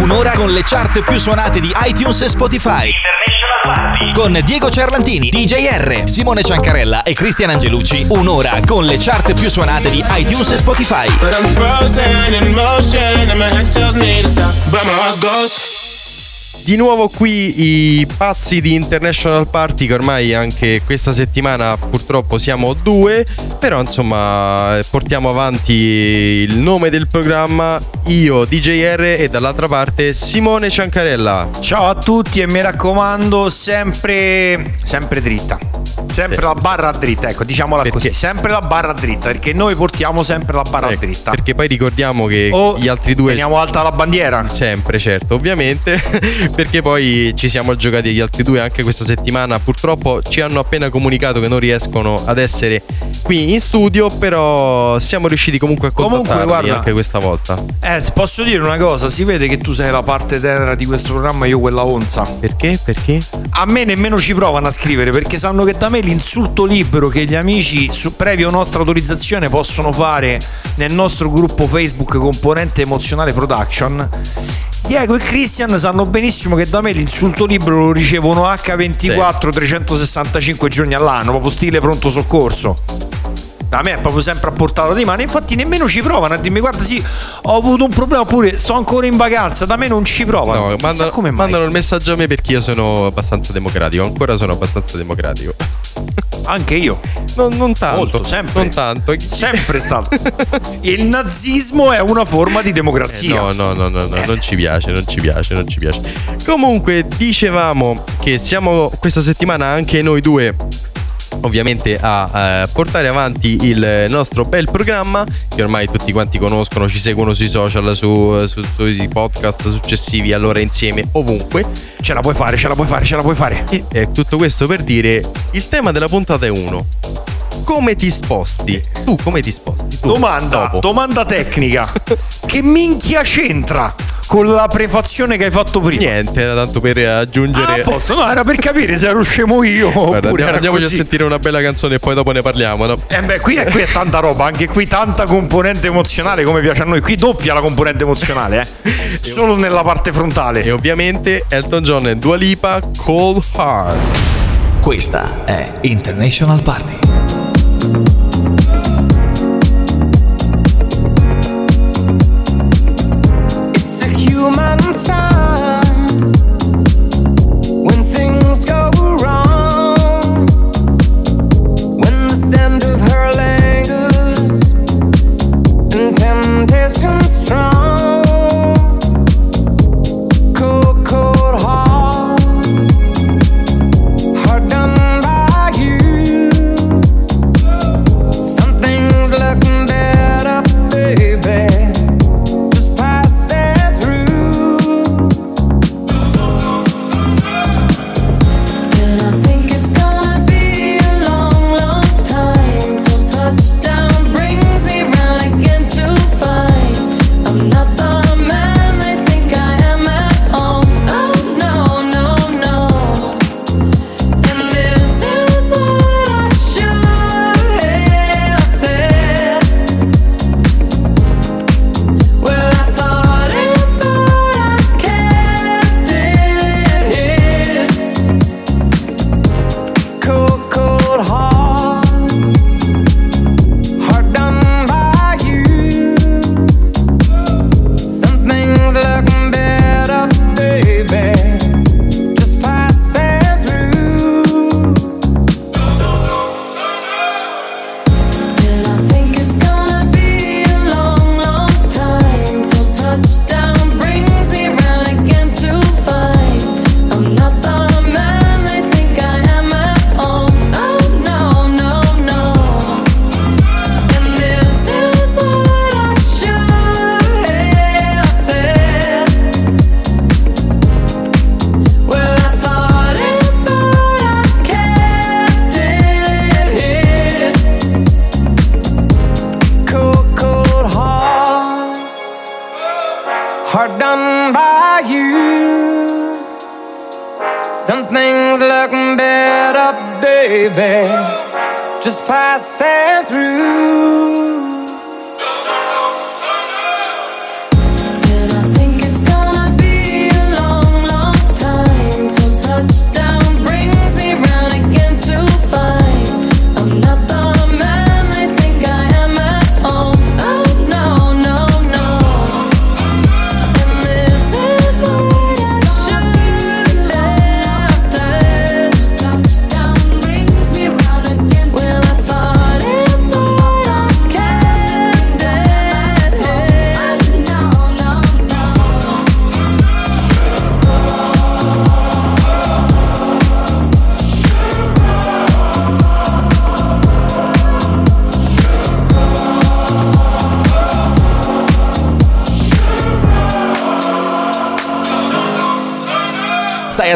Un'ora con le chart più suonate di iTunes e Spotify. Con Diego Cerlantini, DJR, Simone Ciancarella e Cristian Angelucci. Un'ora con le chart più suonate di iTunes e Spotify. Di nuovo qui i pazzi di International Party che ormai anche questa settimana purtroppo siamo due, però insomma portiamo avanti il nome del programma io DJR e dall'altra parte Simone Ciancarella. Ciao a tutti e mi raccomando sempre sempre dritta. Sempre la barra dritta, ecco, diciamola Perché? così, sempre la barra dritta, perché noi portiamo sempre la barra Ecco, dritta. Perché poi ricordiamo che O gli altri due Teniamo alta la bandiera. Sempre, certo, ovviamente, perché poi ci siamo giocati gli altri due anche questa settimana. Purtroppo ci hanno appena comunicato che non riescono ad essere qui in studio, però siamo riusciti comunque a Comunque, contattarli guarda- anche questa volta. Eh, posso dire una cosa, si vede che tu sei la parte tenera di questo programma io quella onza. Perché? Perché? A me nemmeno ci provano a scrivere perché sanno che da me l'insulto libero che gli amici su previa nostra autorizzazione possono fare nel nostro gruppo Facebook Componente Emozionale Production. Diego e Christian sanno benissimo che da me l'insulto libero lo ricevono H24 365 giorni all'anno, proprio stile pronto soccorso. Da me è proprio sempre a portata di mano, infatti nemmeno ci provano a dirmi guarda sì, ho avuto un problema oppure sto ancora in vacanza, da me non ci provano. No, manda- come mai. mandano il messaggio a me perché io sono abbastanza democratico, ancora sono abbastanza democratico. Anche io. Non, non tanto, Molto, sempre. non tanto. Sempre stato. Il nazismo è una forma di Eh, democrazia. No, no, no, no, no, non ci piace, non ci piace, non ci piace. Comunque, dicevamo che siamo questa settimana anche noi due. Ovviamente a eh, portare avanti il nostro bel programma che ormai tutti quanti conoscono, ci seguono sui social, su, su- sui podcast successivi, allora insieme ovunque. Ce la puoi fare, ce la puoi fare, ce la puoi fare. E eh, tutto questo per dire il tema della puntata è uno. Come ti sposti? Tu come ti sposti? Tu, Domanda, dopo. domanda tecnica. che minchia c'entra con la prefazione che hai fatto prima? Niente, era tanto per Ah, aggiungere a posto, no, era per capire se ero scemo io Guarda, oppure andiamoci a sentire una bella canzone e poi dopo ne parliamo. No? Eh beh, qui è, qui è tanta roba, anche qui tanta componente emozionale come piace a noi. Qui doppia la componente emozionale, eh. Solo nella parte frontale. E ovviamente Elton John e Dua Lipa, Cold Heart. Questa è International Party.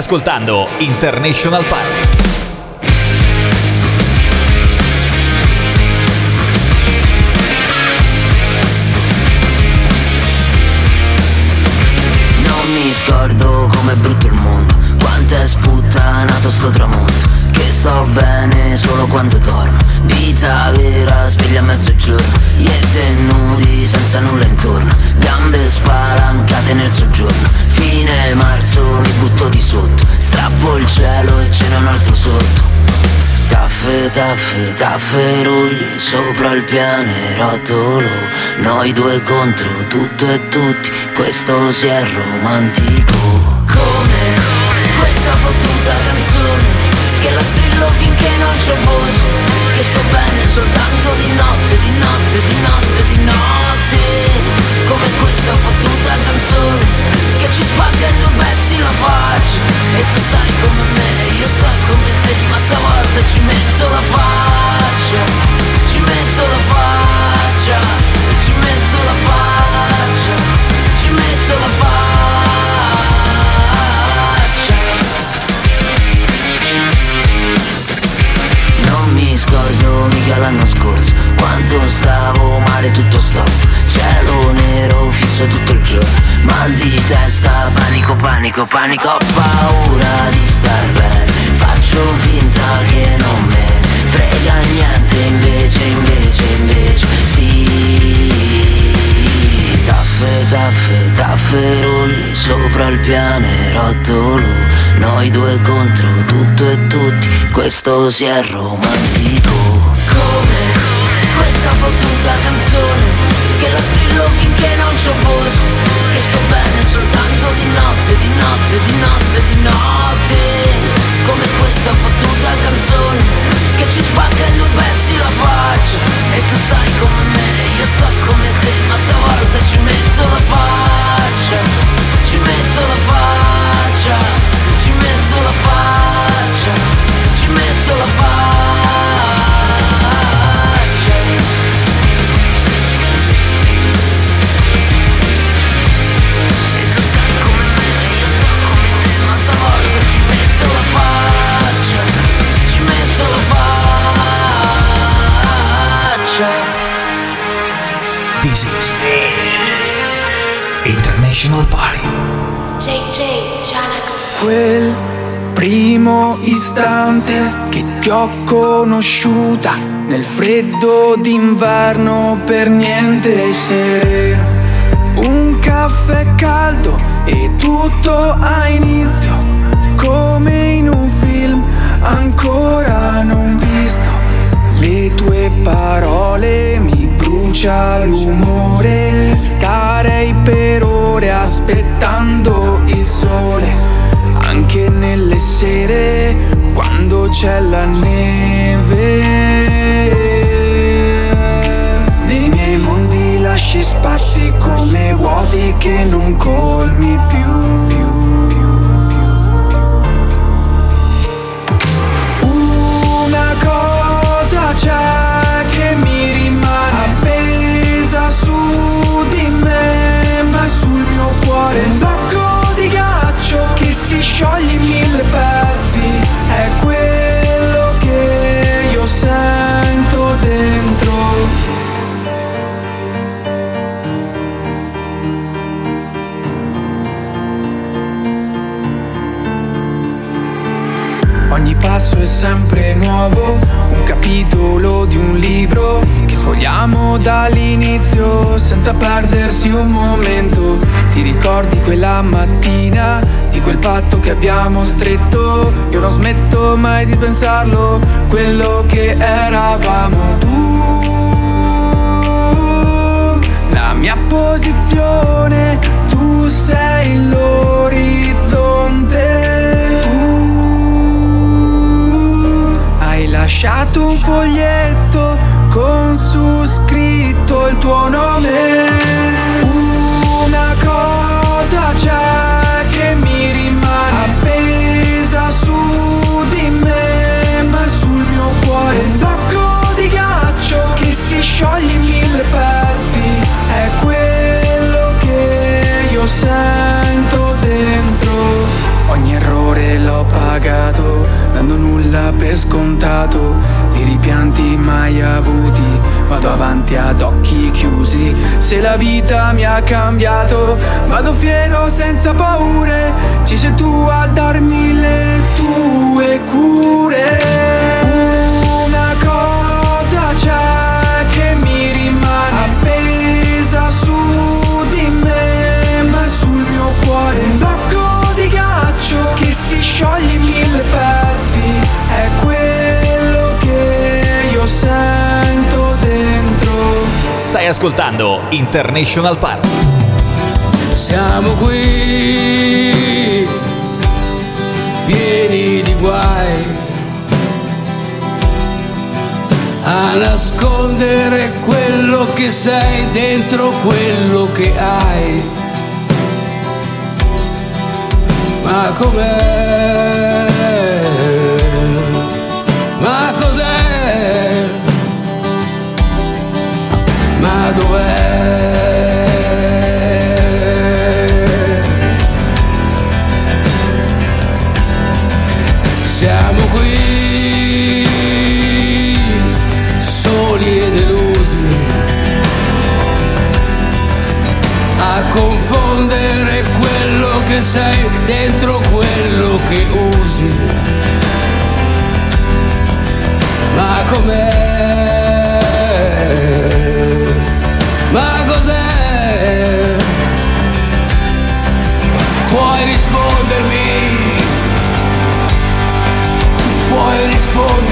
Ascoltando International Party. Sotto Taffe, taffe, tafferugli sopra il pianerottolo. Noi due contro tutto e tutti, questo si è romantico. Come questa fottuta canzone Che la strillo finché non c'ho voce Che sto bene soltanto di notte, di notte, di notte, di notte. Come questa fottuta canzone Che ci spacca in due pezzi la faccia E tu stai come me io sto come te Ma stavolta ci metto la faccia Ci metto la faccia Ci metto la faccia Ci metto la faccia. Non mi scordo mica l'anno scorso Quanto stavo male tutto storto Cielo nero panico, panico, Ho paura di star bene. Faccio finta che non me frega niente Invece, invece, invece Sì. Taffe, taffe, tafferugli sopra il pianerottolo. Noi due contro tutto e tutti, questo si è romantico. Come questa fottuta canzone Che la strillo finché non c'ho voce Sto bene soltanto di notte, di notte, di notte, di notte. Come questa fottuta canzone Che ci spacca in due pezzi la faccia. E tu stai come me e io sto come te Ma stavolta ci metto la faccia Ci metto la faccia quel primo istante che ti ho conosciuta nel freddo d'inverno per niente sereno. Un caffè caldo e tutto ha inizio come in un film ancora non visto. Le tue parole mi brucia l'umore Starei per ore aspettando il sole c'è la neve. Nei miei mondi lasci spazi come vuoti che non colmi senza perdersi un momento. Ti ricordi quella mattina di quel patto che abbiamo stretto? Io non smetto mai di pensarlo, quello che eravamo. Tu, la mia posizione, tu sei l'orizzonte. Tu hai lasciato un foglietto con su scritto il tuo nome. Una cosa c'è che mi rimane appesa su di me, ma sul mio cuore un blocco di ghiaccio che si scioglie in mille pezzi. È quello che io sento dentro. Ogni errore scontato di ripianti mai avuti. Vado avanti ad occhi chiusi. Se la vita mi ha cambiato, vado fiero senza paure. Ci sei tu a darmi le tue cure. Ascoltando International Party. Siamo qui, pieni di guai, a nascondere quello che sei dentro quello che hai. Ma com'è? Sei dentro quello che usi. Ma com'è? Puoi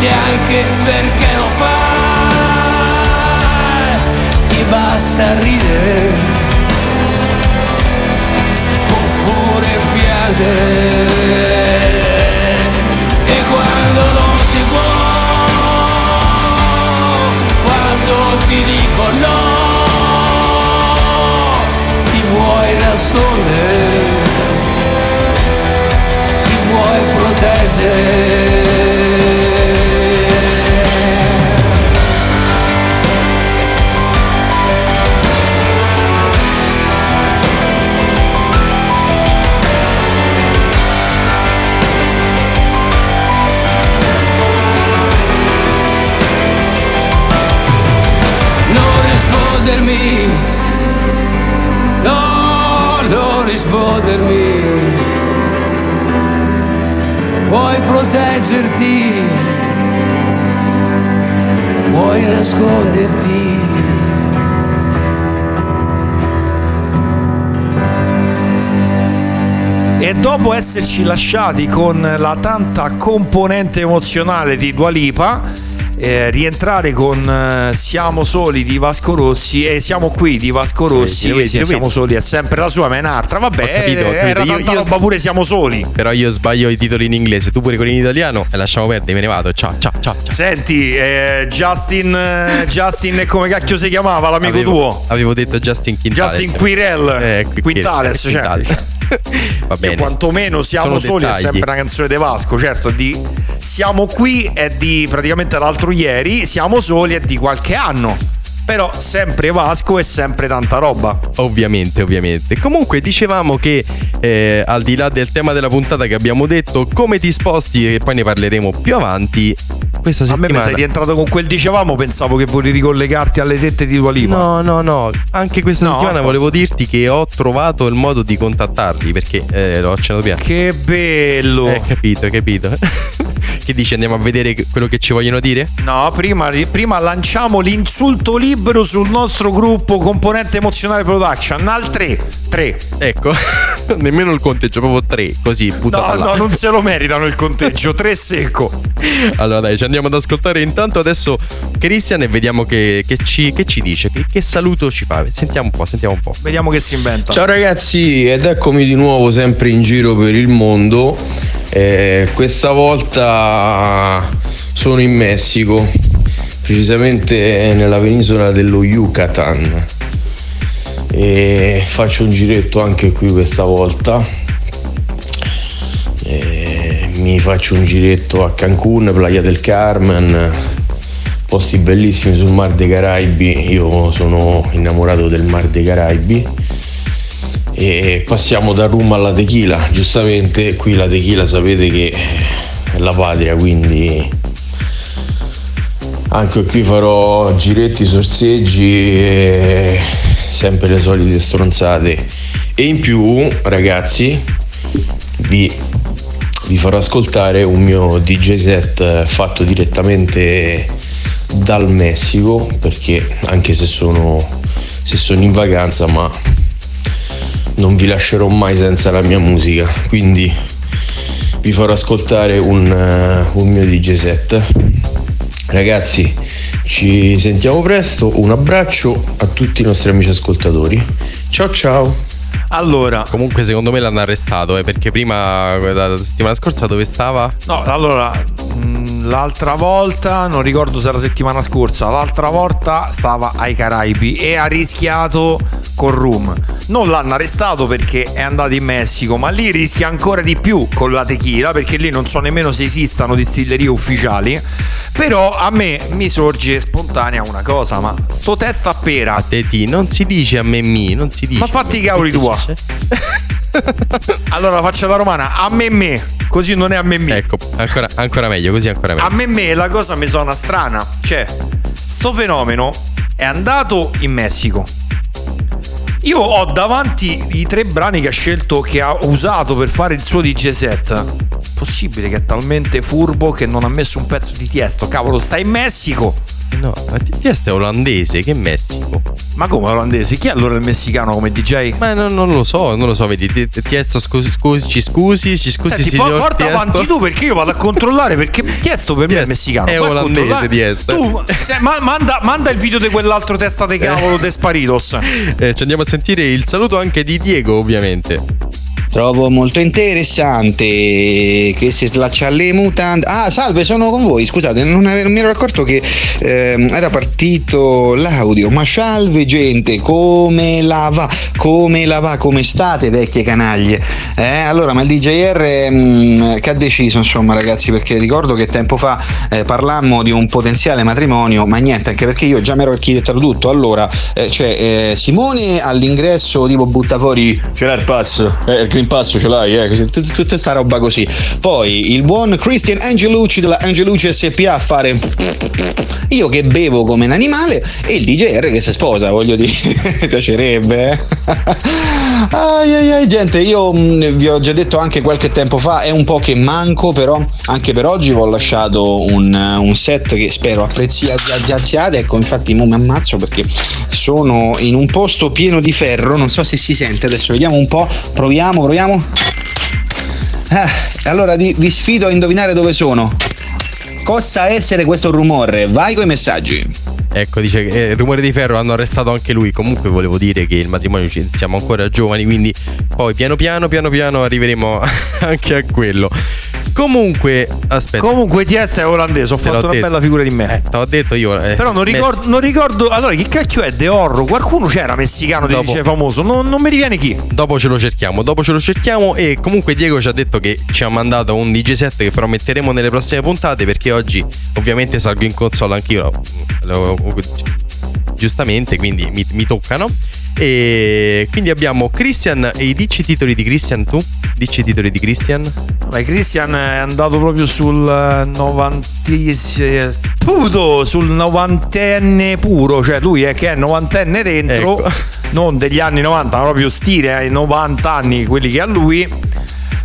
neanche perché lo fai. Ti basta ridere. Oppure piangere e quando non si può, quando ti dico no, ti vuoi nascondere, ti vuoi proteggere. Proteggerti, puoi nasconderti. E dopo esserci lasciati con la tanta componente emozionale di Dua Lipa, eh, rientrare con eh, Siamo soli di Vasco Rossi e siamo qui di Vasco Rossi sì, sì, siamo soli è sempre la sua ma è un'altra vabbè Ho capito, ho capito. era Io- tanta io- roba pure siamo soli Però io sbaglio i titoli in inglese, tu pure quelli in italiano e lasciamo perdere, me ne vado. Ciao, ciao, ciao. ciao. senti eh, Justin eh, Justin come cacchio si chiamava l'amico avevo, tuo Avevo detto Justin Quintales. Justin Quirel Eh, qui- Quintales eh, cioè. Quintales. Va bene. quantomeno siamo Sono soli è dettagli. sempre una canzone di Vasco certo di siamo qui è di praticamente l'altro ieri siamo soli è di qualche anno però sempre Vasco e sempre tanta roba Ovviamente, ovviamente. Comunque dicevamo che eh, al di là del tema della puntata che abbiamo detto, come ti sposti, e poi ne parleremo più avanti, questa a me settimana... sei rientrato con quel dicevamo pensavo che volevi ricollegarti alle tette di Dua Lipa No, no, no, anche questa No, settimana volevo dirti che ho trovato il modo di contattarli perché eh, l'ho accennato prima. che bello Eh, capito, capito. che dici andiamo a vedere quello che ci vogliono dire? No, prima, prima lanciamo l'insulto libero sul nostro gruppo Componente Emozionale Production. Al 3. 3. Ecco, nemmeno il conteggio, proprio tre, così, buttato No, là. no, non se lo meritano il conteggio. 3 secco. Allora dai, ci andiamo ad ascoltare intanto adesso Christian e vediamo che, che ci, che ci dice, che, che saluto ci fa. Sentiamo un po', sentiamo un po'. Vediamo che si inventa. Ciao ragazzi, ed eccomi di nuovo sempre in giro per il mondo. Eh, questa volta sono in Messico, precisamente nella penisola dello Yucatan. E faccio un giretto anche qui questa volta. Eh, mi faccio un giretto a Cancun, Playa del Carmen, posti bellissimi sul Mar dei Caraibi. Io sono innamorato del Mar dei Caraibi e passiamo dal rum alla tequila. Giustamente qui la tequila sapete che è la patria, quindi anche qui farò giretti, sorseggi sempre le solite stronzate. E in più, ragazzi, vi, vi farò ascoltare un mio DJ set fatto direttamente dal Messico, perché anche se sono, se sono in vacanza, ma non vi lascerò mai senza la mia musica. Quindi vi farò ascoltare un, eh, un mio DJ set. Ragazzi, ci sentiamo presto. Un abbraccio a tutti i nostri amici ascoltatori. Ciao ciao. Allora, Comunque secondo me l'hanno arrestato, eh, perché prima, la settimana scorsa dove stava? no, allora. mh, L'altra volta, non ricordo se era la settimana scorsa, l'altra volta stava ai Caraibi e ha rischiato con Rum. Non l'hanno arrestato perché è andato in Messico, ma lì rischia ancora di più con la tequila perché lì non so nemmeno se esistano distillerie ufficiali. Però a me mi sorge spontanea una cosa, ma sto testa a pera A te ti, non si dice a me mi, non si dice. Ma fatti i cavoli tua. Allora faccio la romana, a me me, così non è a me me. Ecco, ancora, ancora meglio, così ancora meglio. A me me la cosa mi suona strana. Cioè, sto fenomeno è andato in Messico. Io ho davanti i tre brani che ha scelto, che ha usato per fare il suo DJ set. Possibile che è talmente furbo che non ha messo un pezzo di tiesto. Cavolo, sta in Messico. No, ma ti- Tiesto è olandese, che Messico. Ma come olandese? Chi è allora il messicano come DJ? Ma non, non lo so, non lo so, vedi, Tiesto scusi, scusi, ci scusi, ci scusi Senti, signor porta Tiesto. avanti tu perché io vado a controllare perché Tiesto per me è messicano. è a olandese. Tiesto. Tu se- ma- manda, manda il video di quell'altro testa di cavolo de Sparitos. Eh, ci andiamo a sentire il saluto anche di Diego, ovviamente. Trovo molto interessante che si slaccia le mutande. Ah, salve, sono con voi. Scusate, non, ave- non mi ero accorto che ehm, era partito l'audio. Ma salve, gente, come la va? Come la va? Come state, vecchie canaglie? Eh, allora, ma il DJR mm, che ha deciso, insomma, ragazzi, perché ricordo che tempo fa eh, parlammo di un potenziale matrimonio, ma niente, anche perché io già mi ero architettato tutto. Allora, eh, c'è eh, Simone all'ingresso, tipo butta fuori, ce l'hai il pass, eh, pass ce l'hai, eh, tutta sta roba così. Poi il buon Christian Angelucci della Angelucci SPA a fare io che bevo come un animale e il DJR che si sposa, voglio dire, piacerebbe. eh. ai, ai, ai, gente, io mh, vi ho già detto anche qualche tempo fa, è un po' che manco, però anche per oggi vi ho lasciato un, un set che spero apprezziate. Ecco, infatti mo mi ammazzo perché sono in un posto pieno di ferro, non so se si sente, adesso vediamo un po', proviamo, proviamo. Ah, allora vi sfido a indovinare dove sono. cosa essere questo rumore? Vai con i messaggi. Ecco, dice che eh, rumore di ferro hanno arrestato anche lui. Comunque volevo dire che il matrimonio ci siamo ancora giovani, quindi poi piano piano, piano piano arriveremo anche a quello. Comunque, aspetta. Comunque Tiesta è olandese, ho Te l'ho fatto una detto. bella figura di me. Eh, te l'ho detto io. eh, Però non Messi. ricordo, non ricordo. Allora, che cacchio è De Orro? Qualcuno c'era messicano di Dopo. dice famoso. Non, non mi riviene chi. Dopo ce lo cerchiamo, dopo ce lo cerchiamo e comunque Diego ci ha detto che ci ha mandato un DJ set che però metteremo nelle prossime puntate perché oggi ovviamente salgo in console anch'io, lo- giustamente, quindi mi, mi toccano. E quindi abbiamo Christian e i dici titoli di Christian tu? Dici i titoli di Christian? Beh, Christian è andato proprio sul eh, 90 puto, sul novantenne puro, cioè lui è che è novantenne dentro, Ecco. non degli anni 90, ma proprio stile ai 90 anni quelli che ha lui.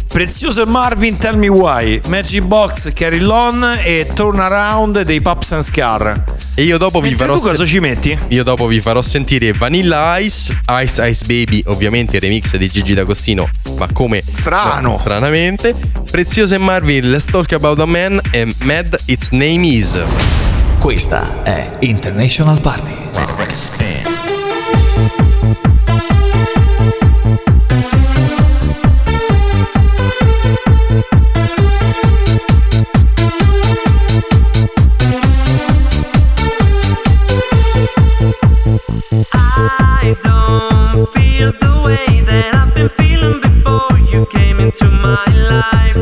Prezioso Marvin, Tell Me Why, Magic Box, Carry On e Turn Around dei Pups and Scar. E io dopo vi Mentre farò tu cosa se- ci metti? Io dopo vi farò sentire Vanilla Ice, Ice Ice Baby, ovviamente il remix di Gigi D'Agostino, ma come Strano. stranamente. Prezioso e Marvin, Let's Talk About a Man e Mad Its Name Is. Questa è International Party. Feel the way that I've been feeling before you came into my life.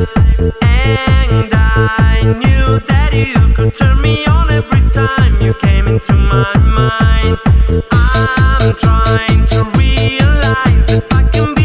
And I knew that you could turn me on every time you came into my mind. I'm trying to realize if I can be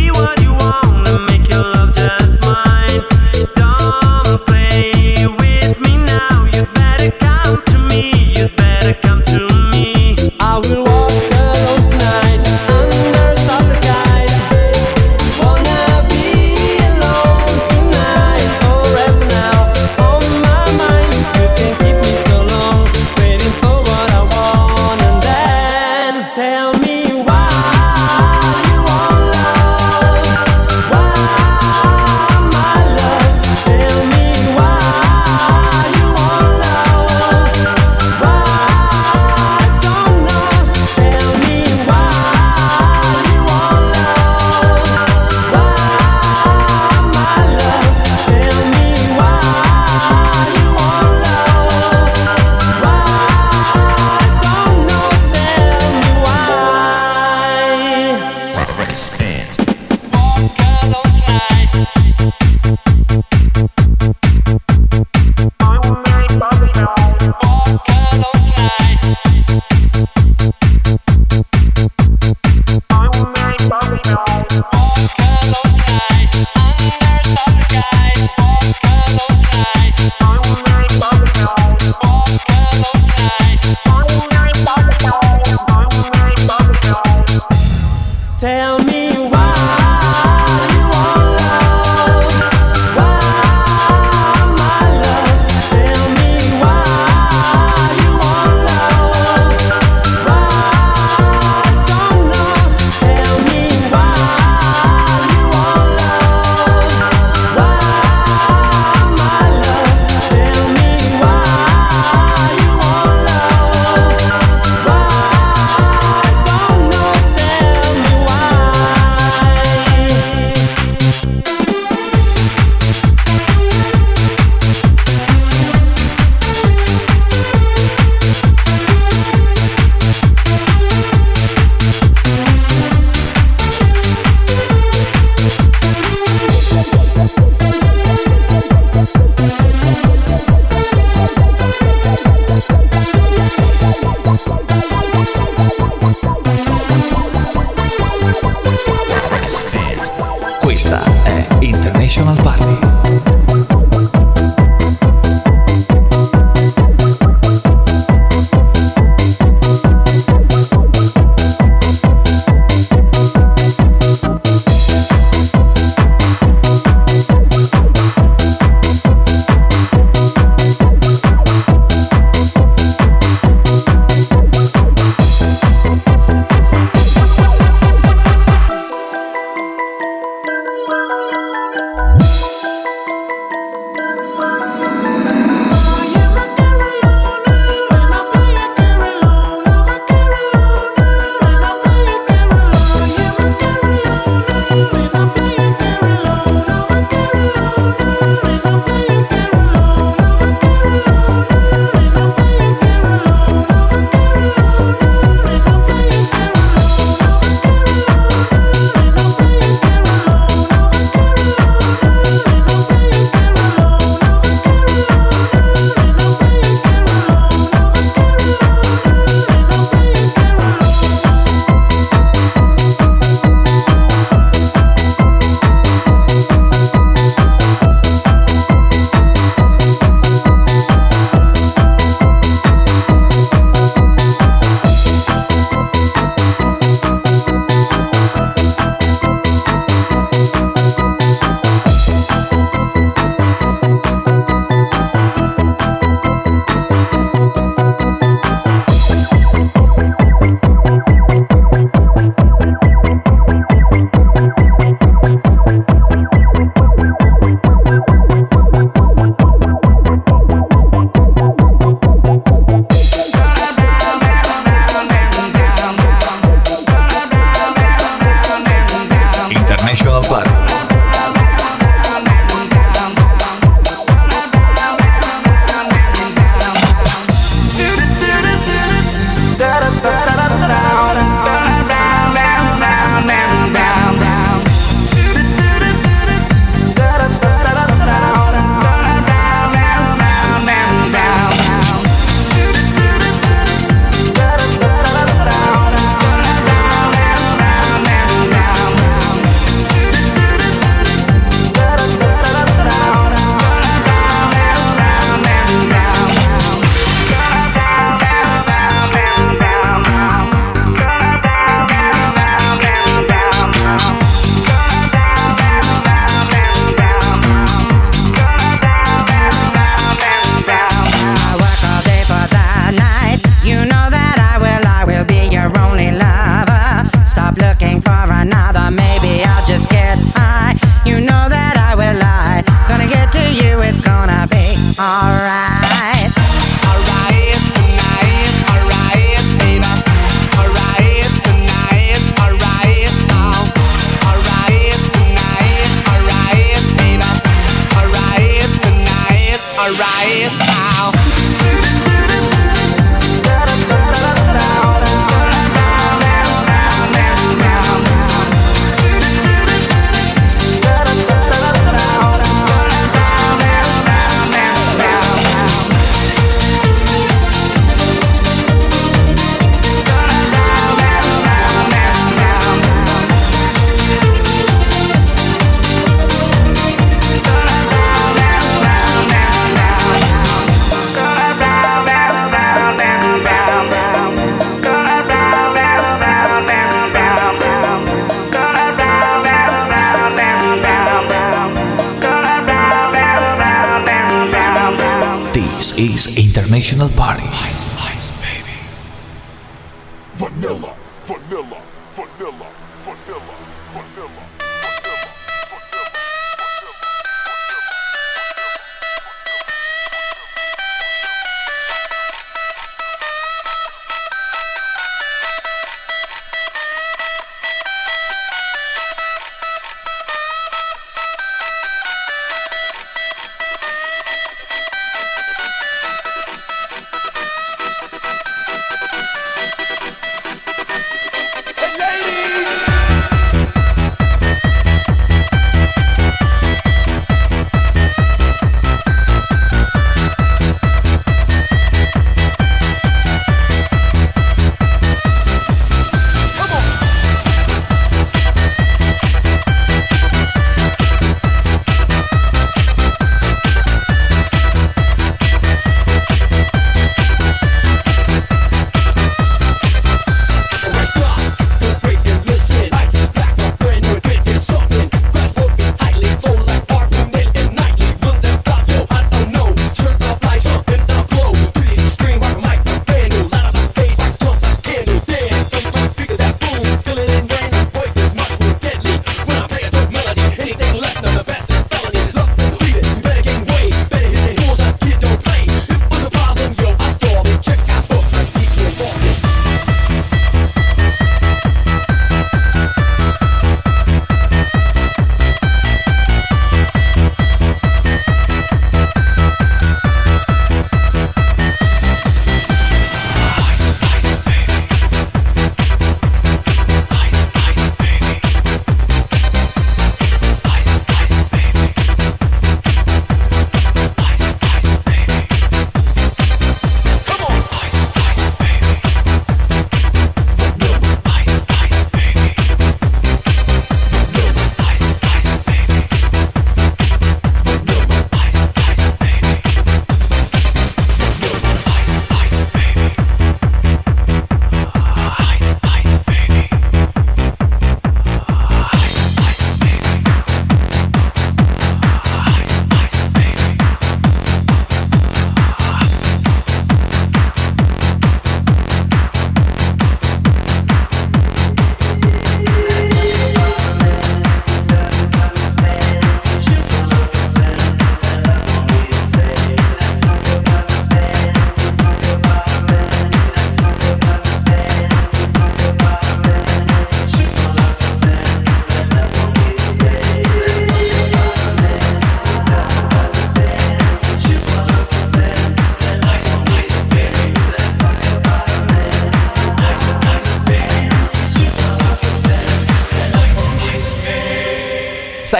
is International Party.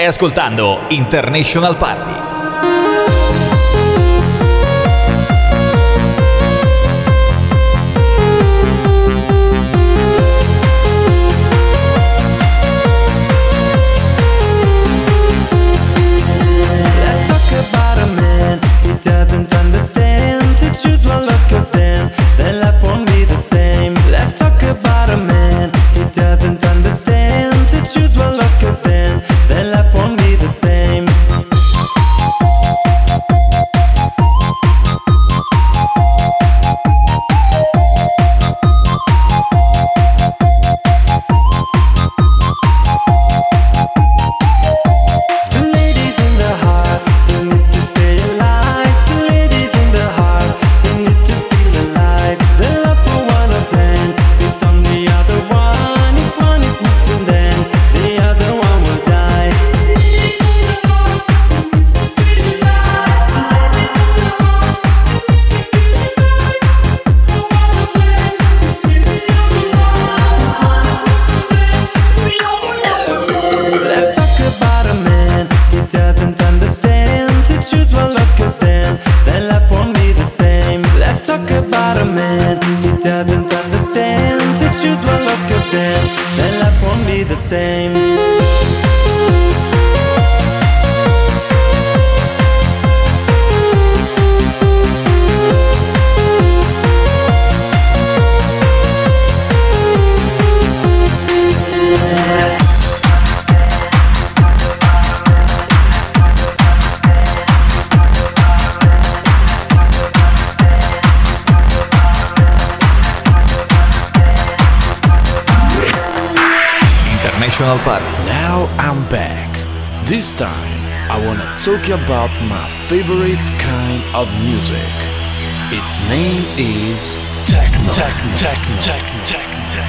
Ascoltando International Party. talk about my favorite kind of music. Its name is techno. Techno. Techno. Techno. Techno.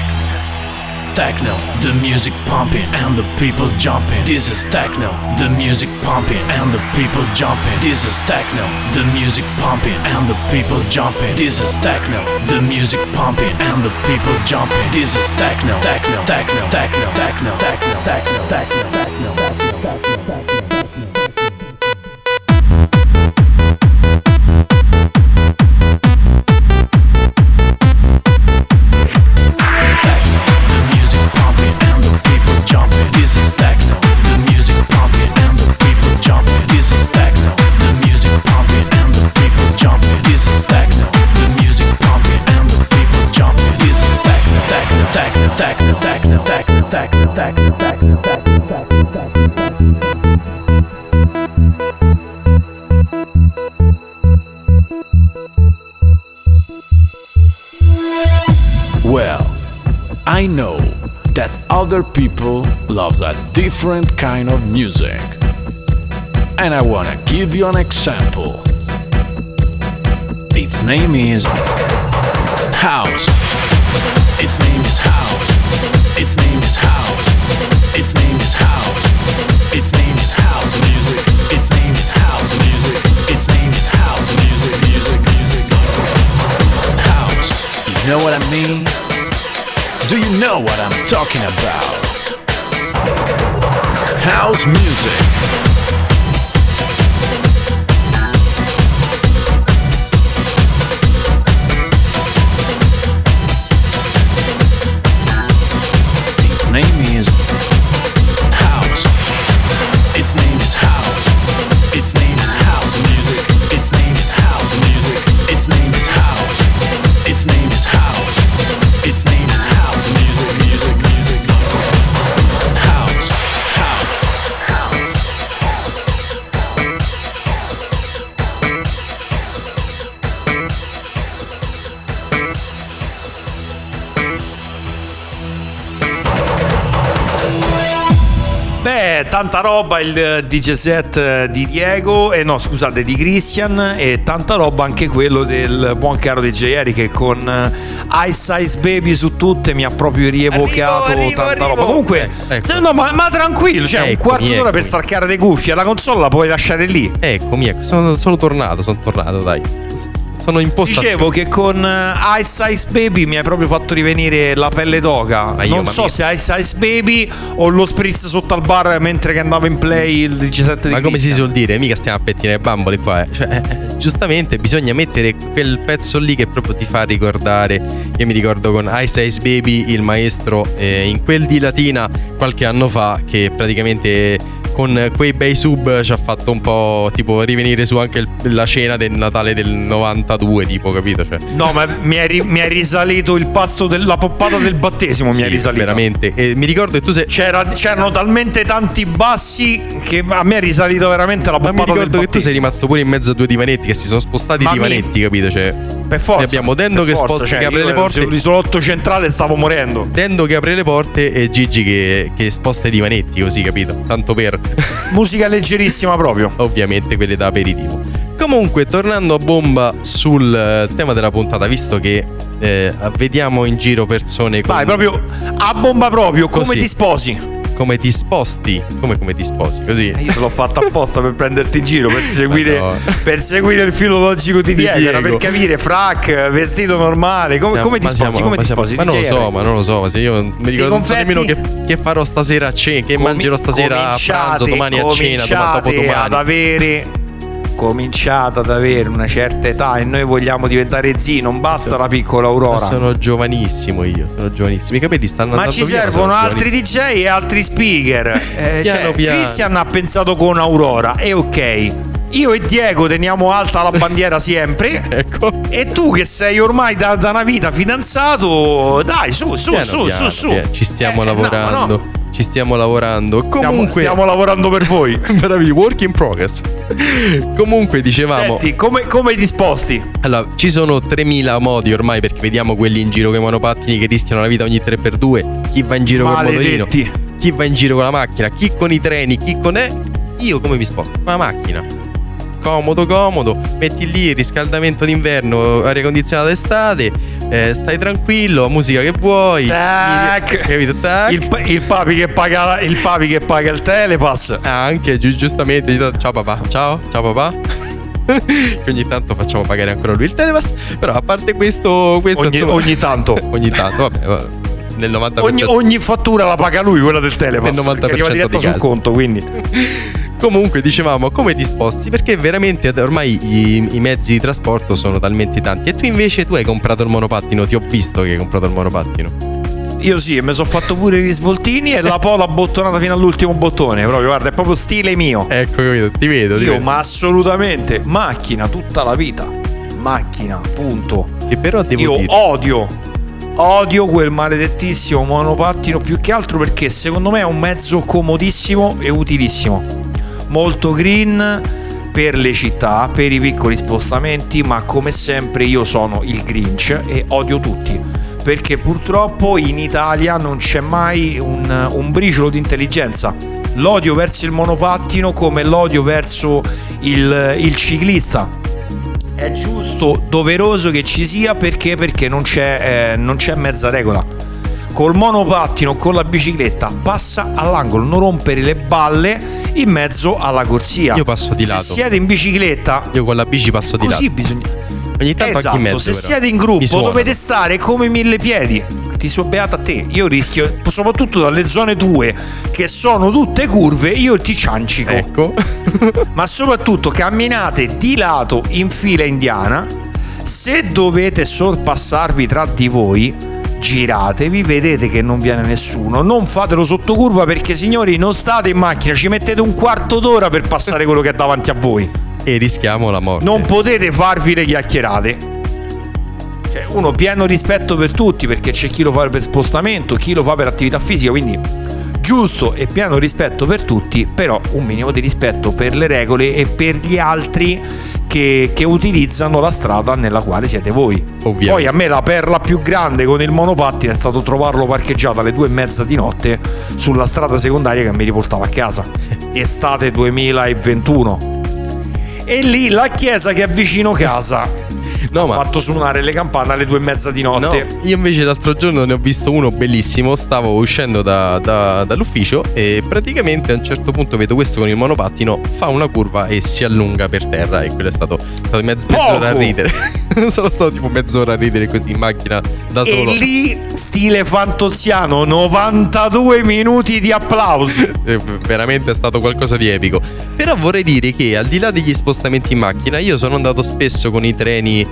Techno. The music pumping and the people jumping. This is techno. The music pumping and the people jumping. This is techno. The music pumping and the people jumping. This is techno. The music pumping and the people jumping. This is techno. Techno. Techno. Techno. Techno. Techno. Techno. Techno. Other people love a different kind of music. And I wanna give you an example. Its name is House. Its name is House. Its name is House. Its name is House. Its name is House music. Its name is House music. Its name is House music. Music, music. House. You know what I mean? Do you know what I'm talking about? House music. Tanta roba il eh, DJ set eh, di Diego, e no scusate di Christian e tanta roba anche quello del buon caro DJ Eri che con eh, Ice Ice Baby su tutte mi ha proprio rievocato Arrivo, arrivo, tanta arrivo. roba. Comunque, Eh, ecco. se no, ma, ma tranquillo, cioè un Eccomi, quarto d'ora per staccare le cuffie, la console la puoi lasciare lì. Eccomi, ecco, sono, sono tornato, sono tornato, dai. Sono in postazione. Dicevo che con eh, Ice Ice Baby mi hai proprio fatto rivenire la pelle d'oca. Io, non so mia- se Ice Ice Baby o lo spritz sotto al bar mentre che andava in play il 17 di Ma come si Christian. suol dire? Mica stiamo a pettinare bambole qua. eh. Cioè, eh, giustamente bisogna mettere quel pezzo lì che proprio ti fa ricordare. Io mi ricordo con Ice Ice Baby, il maestro, eh, in quel di Latina qualche anno fa, che praticamente con quei bei sub ci ha fatto un po' tipo rivenire su anche il- la cena del Natale del 92, tipo, capito? Cioè, No, ma mi hai, ri- mi hai risalito il pasto della poppata del battesimo. mi hai sì, risalito. veramente. E mi ricordo che tu sei. C'era- c'erano talmente tanti bassi che a me è risalito veramente la poppata mi ricordo del che tu sei rimasto pure in mezzo a due divanetti che si sono spostati i Ma mi- divanetti, capito? Cioè, Per forza. ne abbiamo Dendo che forza, sposta, cioè, che apre le porte. Sull'isolotto centrale stavo morendo. Dendo che apre le porte e Gigi che, che sposta i divanetti, così, capito? Tanto per. Musica leggerissima proprio. Ovviamente quelle da aperitivo. Comunque, tornando a bomba sul eh, tema della puntata, visto che eh, vediamo in giro persone con- Vai, proprio a bomba proprio, come Così. ti sposi? Come ti sposti, come, come ti sposi, così. Eh, Io te l'ho fatta apposta per prenderti in giro, per seguire, Madonna. per seguire il filo logico di Di Diego, per capire frac, vestito normale, come, come ti Ma sposi? siamo- come ma ti siamo-? Ma non lo so, ma non lo so. ma Se io mi ricordo confetti- nemmeno che, che farò stasera a cena, che Comi- mangerò stasera a pranzo, domani a cena, domani cominciate ad dopodomani. avere cominciato ad avere una certa età e noi vogliamo diventare zii, non basta la piccola Ma Aurora. sono giovanissimo io, sono giovanissimo. I capelli stanno Ma andando ci via, servono altri DJ e altri speaker. Eh, Piano cioè, piano. Christian ha pensato con Aurora, e ok. Io e Diego teniamo alta la bandiera sempre. ecco. E tu che sei ormai da, da una vita fidanzato, dai, su, su, Piano su, su, su. Ci stiamo Eh, no, lavorando. no. Ci stiamo lavorando. Stiamo, Comunque, stiamo lavorando per voi. bravi, work in progress. Comunque, dicevamo. Senti, come, come disposti? Allora, ci sono 3000 modi ormai perché vediamo quelli in giro con i monopattini che rischiano la vita ogni 3x2. Chi va in giro con il motorino? Chi va in giro con la macchina? Chi con i treni? Chi con. Eh? Io come mi sposto? Con la macchina. Comodo, comodo. Metti lì il riscaldamento d'inverno, aria condizionata d'estate. Eh, stai tranquillo, musica che vuoi. Tac. Capito? Tac. Il, il papi che paga il papi che paga il telepass. Anche giu- giustamente. Ciao papà. Ciao, ciao papà. che ogni tanto facciamo pagare ancora lui il telepass. Però a parte questo. questo Ogni, insomma- ogni tanto. ogni tanto, vabbè. vabbè. Nel 90%. Ogni, ogni fattura la paga lui, quella del telepass. Nel 90% perché arriva diretta sul conto, quindi. Comunque dicevamo come ti sposti perché veramente ormai i, i mezzi di trasporto sono talmente tanti e tu invece tu hai comprato il monopattino, ti ho visto che hai comprato il monopattino. Io sì, e mi sono fatto pure gli svoltini e la pola bottonata fino all'ultimo bottone. Proprio, guarda, è proprio stile mio. Ecco, capito? Ti vedo, ti Io, vedo. ma assolutamente. Macchina tutta la vita. Macchina, punto. Che però devo Io dire odio. Odio quel maledettissimo monopattino più che altro perché secondo me è un mezzo comodissimo e utilissimo. Molto green per le città, per i piccoli spostamenti, ma come sempre io sono il Grinch e odio tutti. Perché purtroppo in Italia non c'è mai un, un briciolo di intelligenza. L'odio verso il monopattino come l'odio verso il, il ciclista è giusto, doveroso che ci sia perché, perché non, c'è, eh, non c'è mezza regola. Col monopattino con la bicicletta passa all'angolo, non rompere le balle in mezzo alla corsia. Io passo di Se lato. siete in bicicletta, Io con la bici passo di così lato. bisogna. Ogni tanto Esatto, anche in mezzo. se però. siete in gruppo dovete stare come mille piedi. Ti so beata a te. Io rischio, soprattutto dalle zone tue, che sono tutte curve, io ti ciancico. Ecco. Ma soprattutto camminate di lato in fila indiana. Se dovete sorpassarvi tra di voi, giratevi, vedete che non viene nessuno. Non fatelo sotto curva perché, signori, non state in macchina, ci mettete un quarto d'ora per passare quello che è davanti a voi. E rischiamo la morte. Non potete farvi le chiacchierate. Cioè, uno pieno rispetto per tutti perché c'è chi lo fa per spostamento, chi lo fa per attività fisica, quindi giusto e pieno rispetto per tutti, però un minimo di rispetto per le regole e per gli altri che, che utilizzano la strada nella quale siete voi. Ovviamente. Poi a me la perla più grande con il monopattino è stato trovarlo parcheggiato alle due e mezza di notte sulla strada secondaria che mi riportava a casa. Estate 2021. E lì la chiesa che è vicino casa No, ha ma fatto suonare le campane alle due e mezza di No, notte. io invece l'altro giorno ne ho visto uno bellissimo. Stavo uscendo da- da- dall'ufficio e praticamente a un certo punto vedo questo con il monopattino, fa una curva e si allunga per terra. E quello è stato, stato mezz- mezz'ora a ridere. Sono stato tipo mezz'ora a ridere così in macchina da solo. E lì, stile fantoziano, 92 minuti di applausi. Eh, Veramente è stato qualcosa di epico. Però vorrei dire che al di là degli spostamenti in macchina, io sono andato spesso con i treni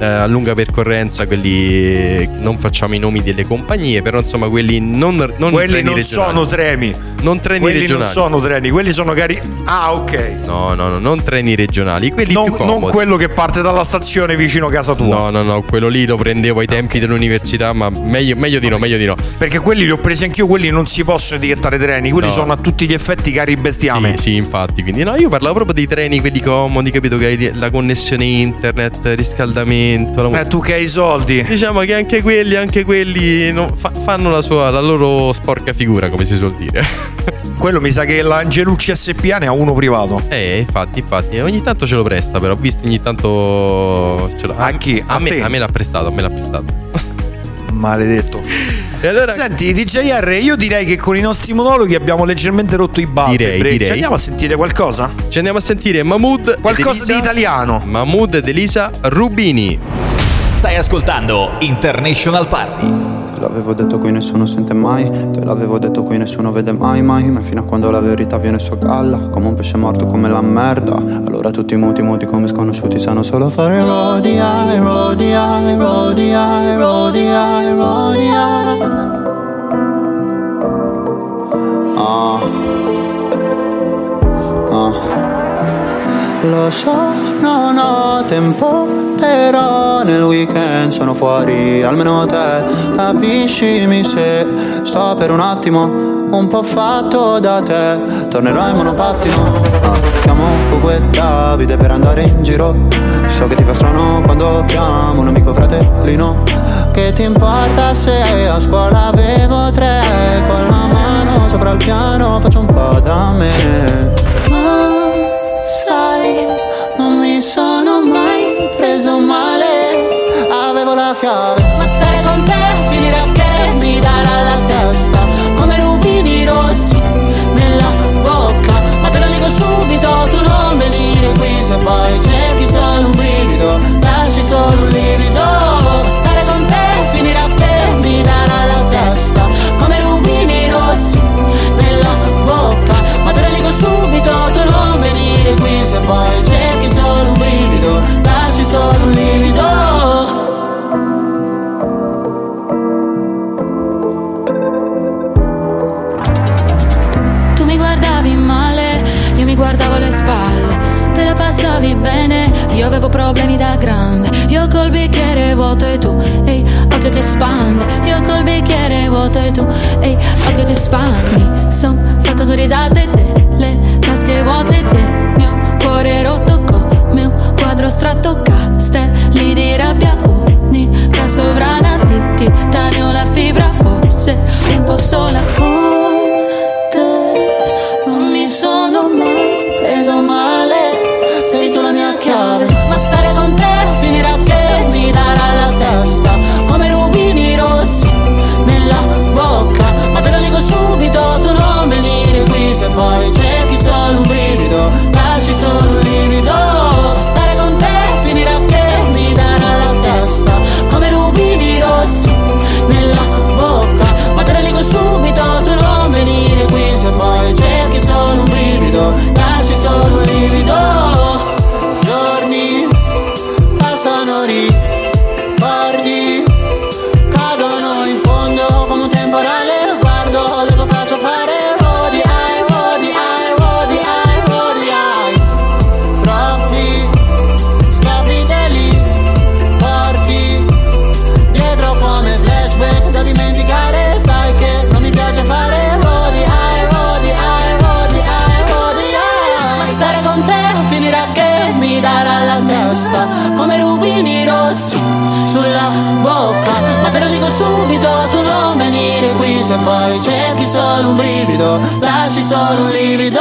eh, a lunga percorrenza, quelli non facciamo i nomi delle compagnie, però insomma quelli non, non quelli non regionali. sono treni. Non treni quelli regionali. non sono treni, quelli sono cari. Ah, ok. No, no, no, non treni regionali, quelli Non, più comodi. non quello che parte dalla stazione vicino a casa tua. No, no, no, quello lì lo prendevo ai tempi dell'università, ma meglio, meglio di no, meglio di no. Perché quelli li ho presi anch'io, quelli non si possono etichettare treni, quelli No. sono a tutti gli effetti cari bestiame. Sì, sì, infatti. Quindi, no, io parlavo proprio dei treni, quelli comodi, capito? Che hai la connessione internet, riscaldamento. La... Eh, tu che hai i soldi. Diciamo che anche quelli, anche quelli non- fa- fanno la, sua, la loro sporca figura, come si suol dire. Quello mi sa che l'Angelucci SPA ne ha uno privato. Eh, infatti, infatti. Ogni tanto ce lo presta, però. Ho visto ogni tanto. Ce l'ha. A chi? A, A me, a me l'ha prestato, a me l'ha prestato. Maledetto. E allora. Senti, DJR, io direi che con i nostri monologhi abbiamo leggermente rotto i Direi, batteri. direi. Ci andiamo a sentire qualcosa? Ci andiamo a sentire Mahmood. Qualcosa di italiano. Mahmood ed Elisa Rubini. Stai ascoltando International Party. Te l'avevo detto qui nessuno sente mai Te l'avevo detto qui nessuno vede mai mai Ma fino a quando la verità viene su a galla Come un pesce morto come la merda Allora tutti muti muti come sconosciuti Sanno solo fare rodi ai rodi ai rodi ai rodi ai Ah. Ah. Lo so, non ho tempo, però nel weekend sono fuori, almeno te capiscimi se sto per un attimo un po' fatto da te. Tornerò in monopattino, chiamo e Davide per andare in giro. So che ti fa strano quando chiamo un amico fratellino. Che ti importa se a scuola avevo tre, con la mano sopra il piano faccio un po' da me. Ma sai, non mi sono mai preso male. Avevo la chiave, ma stare con te finirà che mi darà la testa come rubini rossi nella bocca. Ma te lo dico subito, tu non venire qui se poi cerchi solo un brivido, lasci solo un livido. Ma stare con te finirà che mi darà la testa come rubini rossi nella bocca. Ma te lo dico subito, tu non venire qui se poi cerchi solo un brivido, solo un livido. Tu mi guardavi male, io mi guardavo alle spalle. Te la passavi bene, io avevo problemi da grande. Io col bicchiere vuoto e tu, ehi, occhio che spande. Io col bicchiere vuoto e tu, ehi, occhio che spandi. Son fatto due risate rabbia unica sovrana di titanio la fibra forse un po' sola poi cerchi solo un brivido lasci solo un livido.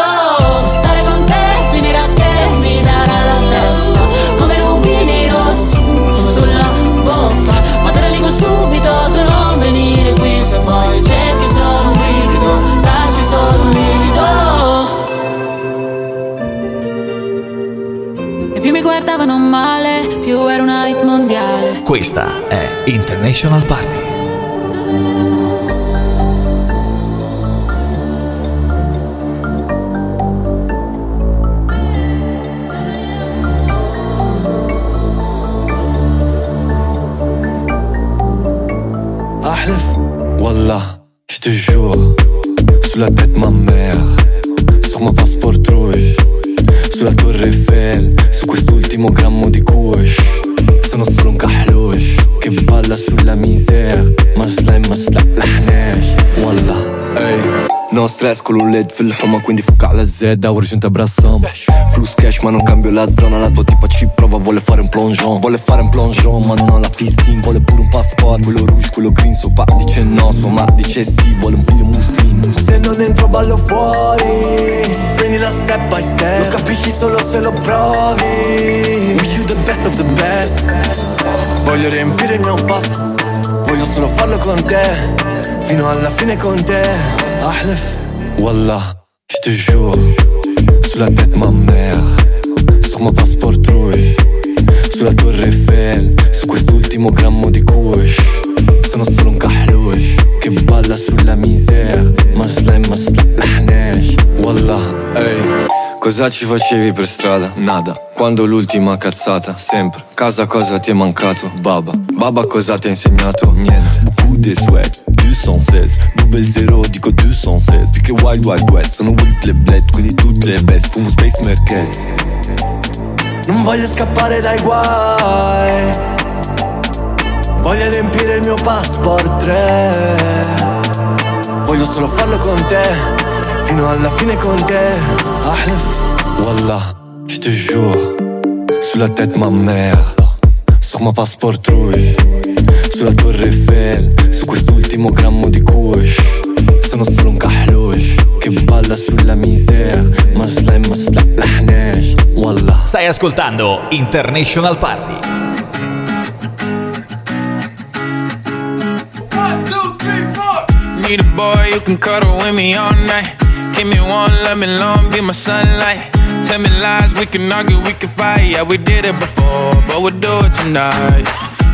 Stare con te finirà che mi darà la testa come rubini rossi sulla bocca. Ma te lo dico subito tu non venire qui se poi cerchi solo un brivido lasci solo un livido. E più mi guardavano male più era una hit mondiale. Questa è International Party. La tête stress un led fil-ħuma quindi fucca alla zedda u rġunta brassam Flus cash ma non cambio la zona La tua tipa ci prova vuole fare un plongeon. Vuole fare un plongeon ma non ha la piscina Vuole pure un passport. Quello rouge, quello green Suo pa dice no, sua ma dice sì Vuole un figlio muslim Se non entro ballo fuori Prendila step by step. Lo capisci solo se lo provi. Wish you the best of the best. Voglio riempire il mio pasto Voglio solo farlo con te. Fino alla fine con te. Ahlef Wallah Je te jure Sulla tête ma mère Sur ma passeport rouge Sulla torre Eiffel Su quest'ultimo grammo di kush Sono solo un kahlush Che balla sulla misère Ma slime ma slahnash Wallah, ehi Cosa ci facevi per strada? Nada Quando l'ultima cazzata? Sempre Casa cosa ti è mancato? Baba Baba cosa ti ha insegnato? Niente Beaucoup de sweat 216 Double zero dico 216 Più che Wild Wild West. Sono with le bled Quindi tutte le best Fumo Space Merkez. Non voglio scappare dai guai. Voglio riempire il mio passport 3 Voglio solo farlo con te Fino alla fine con te. Ahlef Wallah Je te jure. Sous la tête ma mère. Sur ma passeport rouge Sulla torre Eiffel Su quest'ultimo grammo di kush Sono solo un kahlush Che balla sulla misère Ma slime ma slahnash Wallah Stai ascoltando International Party. Need a boy you can cuddle with me all night. Give me one, let me long, be my sunlight. Tell me lies, we can argue, we can fight. Yeah, we did it before, but we'll do it tonight.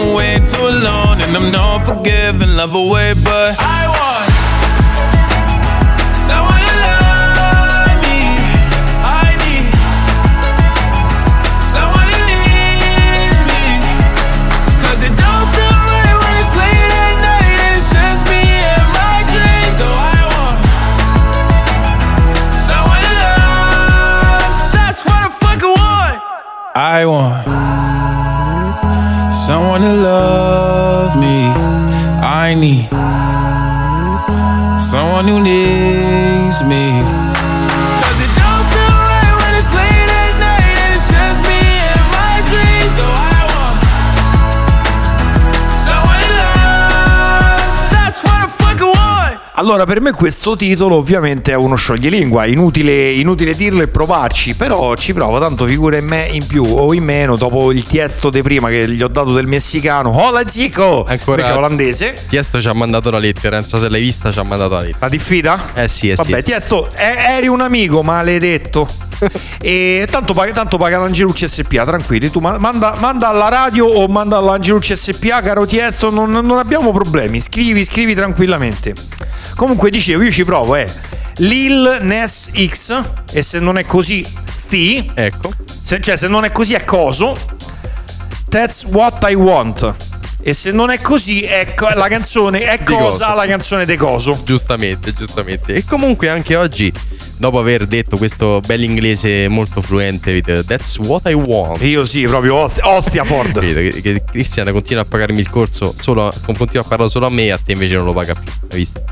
are way too long, and I'm not forgiving, love away, but I want someone to love me. I need someone who needs me. 'Cause it don't feel right when it's late at night and it's just me and my dreams. So I want someone to love. That's what I fucking want. I want someone to love me. I need someone who needs me. Allora, per me questo titolo ovviamente è uno scioglilingua, inutile, inutile dirlo e provarci, però ci provo, tanto figura in me in più o in meno, dopo il tiesto di prima che gli ho dato del messicano, hola zico, Ancora perché è olandese. Tiesto ci ha mandato la lettera, non so se l'hai vista, ci ha mandato la lettera. La diffida? Eh sì, eh Vabbè, sì. Tiesto, eh, eri un amico, maledetto. E tanto paga, tanto paga l'Angelucci SPA, tranquilli. Tu ma- manda, manda alla radio o manda all'Angelucci SPA, caro Tiesto, non, non abbiamo problemi. Scrivi, scrivi tranquillamente. Comunque dicevo, io ci provo, eh. Lil Nas X, e se non è così, sti. Ecco. Se, cioè, se non è così è coso. That's what I want. E se non è così, è co- la canzone è Di cosa, coso. la canzone de coso. Giustamente, giustamente. E comunque anche oggi, dopo aver detto questo bell'inglese molto fluente, vedete, that's what I want. Io sì, proprio Ostia, Ostia Ford. Vedete che, Cristian continua a pagarmi il corso, solo, continua a parlarlo solo a me e a te invece non lo paga più. Hai visto?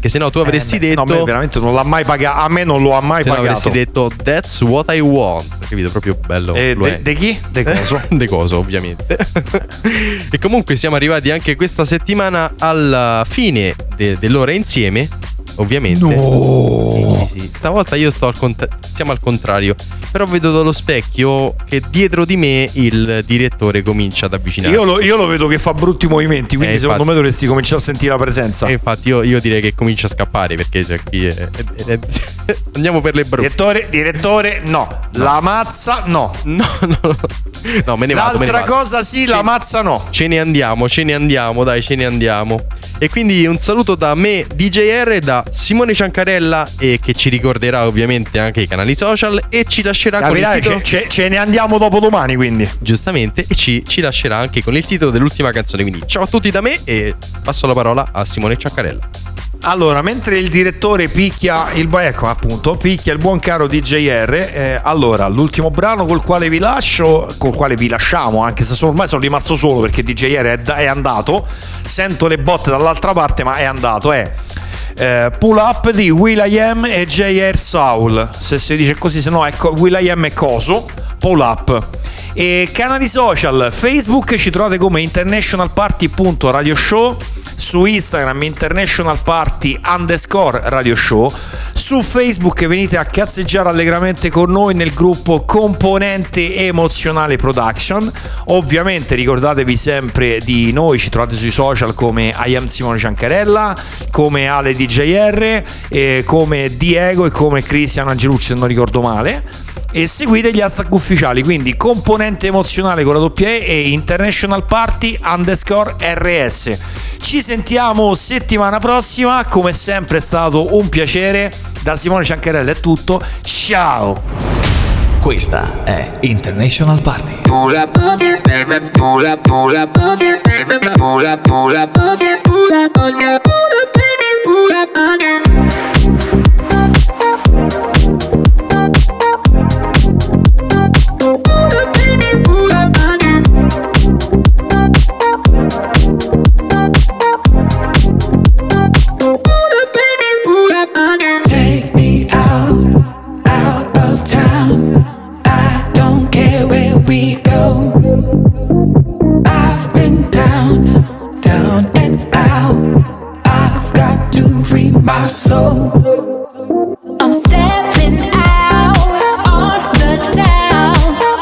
Che se no tu avresti Eh, detto... No, a me veramente non l'ha mai pagato. A me non lo ha mai se no pagato. avresti detto that's what I want. Capito? Proprio bello. Eh, de, de chi? De coso. De coso, ovviamente. e comunque siamo arrivati anche questa settimana alla fine de- dell'ora insieme. Ovviamente. No. Sì, sì, sì. Stavolta io sto al cont- siamo al contrario. Però vedo dallo specchio che dietro di me il direttore comincia ad avvicinarsi. Io lo, io lo vedo che fa brutti movimenti, quindi Eh, secondo infatti. me dovresti cominciare a sentire la presenza. E infatti io, io direi che comincia a scappare perché cioè, qui è- è- è- andiamo per le brutte. Direttore, direttore, no. La mazza, no. No, no. No, me ne vado. me ne L'altra vado. cosa sì, la mazza no. Ce ne andiamo, ce ne andiamo, dai, ce ne andiamo. E quindi un saluto da me, DJR, da Simone Ciancarella, e che ci ricorderà ovviamente anche i canali social e ci lascerà Capirai, con il titolo. ce, ce- ce ne andiamo dopo domani, quindi. Giustamente, e ci, ci lascerà anche con il titolo dell'ultima canzone. Quindi ciao a tutti da me e passo la parola a Simone Ciancarella. Allora, mentre il direttore picchia il ecco appunto, picchia il buon caro DJR, eh, allora l'ultimo brano col quale vi lascio, col quale vi lasciamo, anche se sono- ormai sono rimasto solo perché DJR è, è andato, sento le botte dall'altra parte, ma è andato, è eh, Pull Up di Will.i.am e J.R. Soul. Se si dice così, se no è co- Will.i.am e Coso, Pull Up. E canali social, Facebook ci trovate come internationalparty.radioshow su Instagram International Party underscore Radio Show. Su Facebook venite a cazzeggiare allegramente con noi nel gruppo Componente Emozionale Production. Ovviamente ricordatevi sempre di noi ci trovate sui social come I am Simone Ciancarella come Ale DJR eh, come Diego e come Cristiano Angelucci se non ricordo male e seguite gli hashtag ufficiali quindi componente emozionale con la doppia E e International Party underscore RS ci sentiamo settimana prossima come sempre è stato un piacere. Da Simone Ciancarella è tutto ciao! Questa è International Party. Pull my soul. I'm stepping out on the town.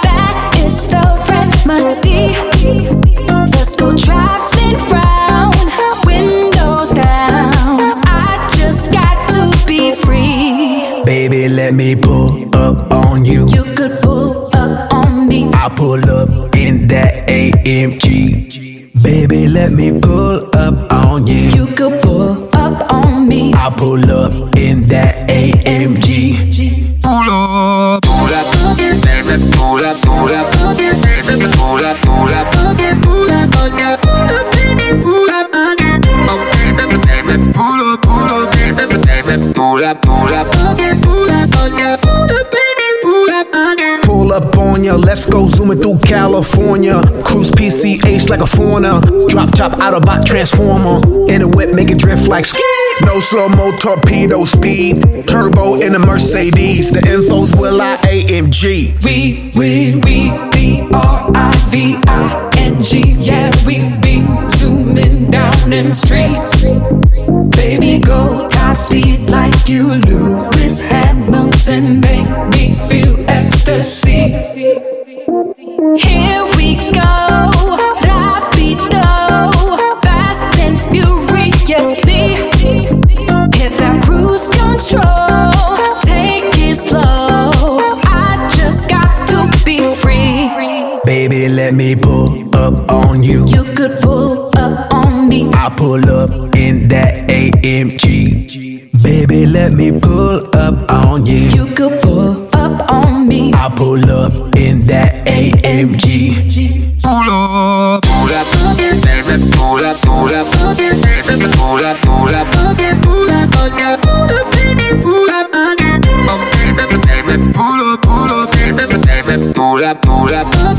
That is the remedy. Let's go driving round, windows down. I just got to be free. Baby, let me pull up on you. You could pull up on me. I pull up in that AMG. Baby, let me pull up on you. You could pull up on me. I pull up in that AMG. Pull up. pull up, pull up, pull up, pull up, pull up, pull up, pull up, pull up, oh pull up, pull up, pull up, pull up, baby, pull up, Pull up on ya, let's go zooming through California. Cruise PCH like a foreigner. Drop top out of bot transformer. In a whip, make it drift like ski. No slow mo torpedo speed. Turbo in a Mercedes. The info's will I AMG. We, we, we, B R I V I N G. Yeah, we be zooming down them streets. Baby, go top speed like you Lewis Hamilton. Make me feel ecstasy. Here we go, let me pull up on you. You could pull up on me. I pull up in that AMG. Baby, let me pull up on you. You could pull up on me. I pull up in that AMG. pull up, rap.